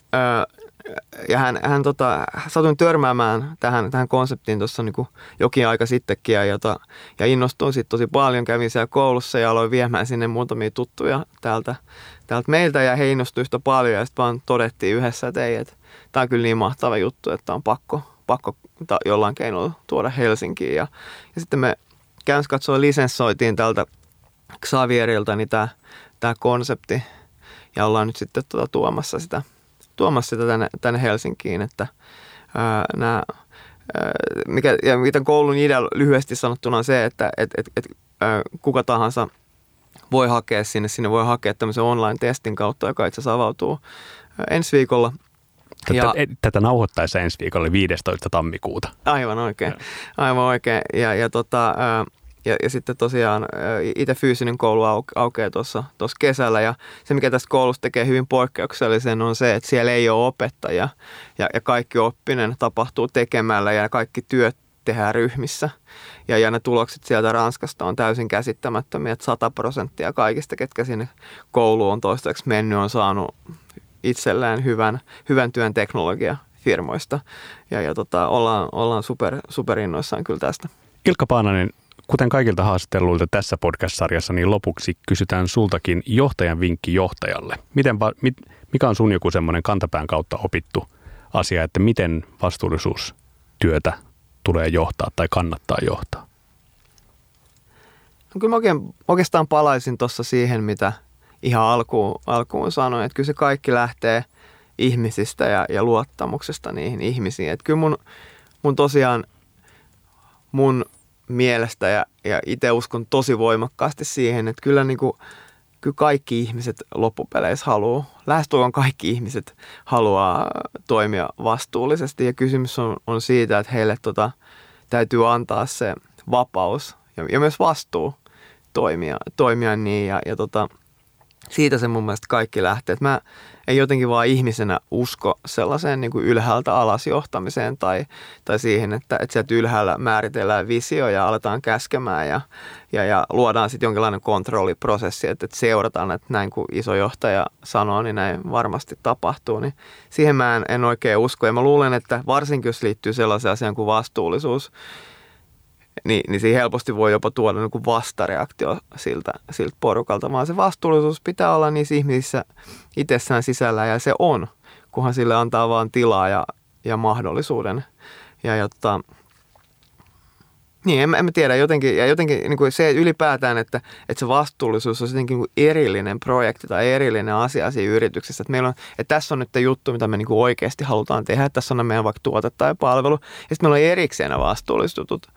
ja hän, hän tota, satuin törmäämään tähän, tähän konseptiin tuossa niin jokin aika sittenkin ja, jota, ja innostuin sitten tosi paljon. Kävin siellä koulussa ja aloin viemään sinne muutamia tuttuja täältä, täältä meiltä ja he innostuivat yhtä paljon ja sitten vaan todettiin yhdessä, että ei, että tämä on kyllä niin mahtava juttu, että on pakko, pakko ta- jollain keinolla tuoda Helsinkiin. Ja, ja sitten me käynnissä katsoin lisenssoitiin tältä Xavierilta niin tämä, konsepti. Ja ollaan nyt sitten tuota tuomassa sitä, tuomassa sitä tänne, tänne Helsinkiin, että ää, nämä, mikä, ja mitä koulun idea lyhyesti sanottuna on se, että et, et, et, kuka tahansa voi hakea sinne, sinne voi hakea tämmöisen online-testin kautta, joka itse asiassa avautuu ensi viikolla Tätä, ja, tätä nauhoittaessa ensi viikolla 15. tammikuuta. Aivan oikein. Ja. Aivan oikein. Ja, ja, tota, ja, ja sitten tosiaan itse fyysinen koulu au, aukeaa tuossa kesällä ja se mikä tästä koulusta tekee hyvin poikkeuksellisen on se, että siellä ei ole opettajia ja, ja kaikki oppinen tapahtuu tekemällä ja kaikki työt tehdään ryhmissä. Ja, ja ne tulokset sieltä Ranskasta on täysin käsittämättömiä, että 100 prosenttia kaikista, ketkä sinne kouluun on toistaiseksi mennyt, on saanut itselleen hyvän, hyvän työn teknologiafirmoista. Ja, ja tota, ollaan, ollaan super, super innoissaan kyllä tästä. Ilkka Paananen, kuten kaikilta haastatteluilta tässä podcast-sarjassa, niin lopuksi kysytään sultakin johtajan vinkki johtajalle. Miten, mit, mikä on sun joku semmoinen kantapään kautta opittu asia, että miten vastuullisuustyötä tulee johtaa tai kannattaa johtaa? No kyllä mä oikein, oikeastaan palaisin tuossa siihen, mitä, ihan alkuun, alkuun sanoin, että kyllä se kaikki lähtee ihmisistä ja, ja luottamuksesta niihin ihmisiin. Että kyllä mun, mun tosiaan mun mielestä ja, ja itse uskon tosi voimakkaasti siihen, että kyllä, niin kuin, kyllä kaikki ihmiset loppupeleissä haluaa, lähestulkoon kaikki ihmiset haluaa toimia vastuullisesti ja kysymys on, on siitä, että heille tota, täytyy antaa se vapaus ja, ja myös vastuu toimia, toimia niin ja, ja tota, siitä se mun mielestä kaikki lähtee. Että mä en jotenkin vaan ihmisenä usko sellaiseen niin kuin ylhäältä alas johtamiseen tai, tai siihen, että, että sieltä ylhäällä määritellään visio ja aletaan käskemään ja, ja, ja luodaan sitten jonkinlainen kontrolliprosessi, että, että seurataan, että näin kuin iso johtaja sanoo, niin näin varmasti tapahtuu. Niin siihen mä en, en oikein usko ja mä luulen, että varsinkin jos liittyy sellaiseen asiaan kuin vastuullisuus, niin, niin siihen helposti voi jopa tuoda niin kuin vastareaktio siltä, siltä porukalta, vaan se vastuullisuus pitää olla niissä ihmisissä itsessään sisällä ja se on, kunhan sille antaa vaan tilaa ja, ja mahdollisuuden. Ja jotta, niin, en, en mä tiedä, jotenkin, ja jotenkin niin kuin se ylipäätään, että, että se vastuullisuus on jotenkin niin erillinen projekti tai erillinen asia siinä yrityksessä. Että, meillä on, että tässä on nyt juttu, mitä me niin kuin oikeasti halutaan tehdä, että tässä on meidän vaikka tuote tai palvelu, ja sitten meillä on erikseen nämä vastuullisuutut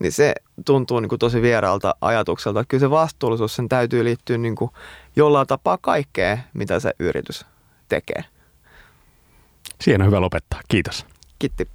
niin se tuntuu niin kuin tosi vieraalta ajatukselta. Että kyllä se vastuullisuus, sen täytyy liittyä niin kuin jollain tapaa kaikkeen, mitä se yritys tekee. Siinä on hyvä lopettaa. Kiitos. Kiitti.